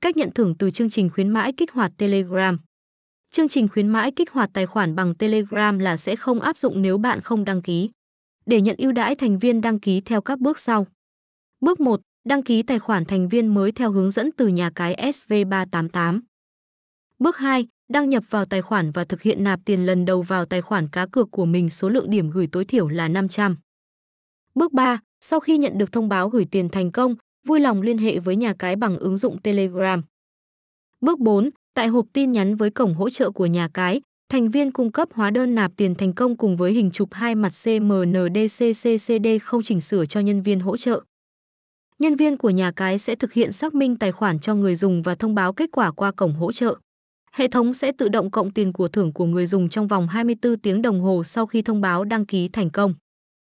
Cách nhận thưởng từ chương trình khuyến mãi kích hoạt Telegram. Chương trình khuyến mãi kích hoạt tài khoản bằng Telegram là sẽ không áp dụng nếu bạn không đăng ký. Để nhận ưu đãi thành viên đăng ký theo các bước sau. Bước 1. Đăng ký tài khoản thành viên mới theo hướng dẫn từ nhà cái SV388. Bước 2. Đăng nhập vào tài khoản và thực hiện nạp tiền lần đầu vào tài khoản cá cược của mình số lượng điểm gửi tối thiểu là 500. Bước 3. Sau khi nhận được thông báo gửi tiền thành công, vui lòng liên hệ với nhà cái bằng ứng dụng Telegram. Bước 4. Tại hộp tin nhắn với cổng hỗ trợ của nhà cái, thành viên cung cấp hóa đơn nạp tiền thành công cùng với hình chụp hai mặt CMNDCCCD không chỉnh sửa cho nhân viên hỗ trợ. Nhân viên của nhà cái sẽ thực hiện xác minh tài khoản cho người dùng và thông báo kết quả qua cổng hỗ trợ. Hệ thống sẽ tự động cộng tiền của thưởng của người dùng trong vòng 24 tiếng đồng hồ sau khi thông báo đăng ký thành công.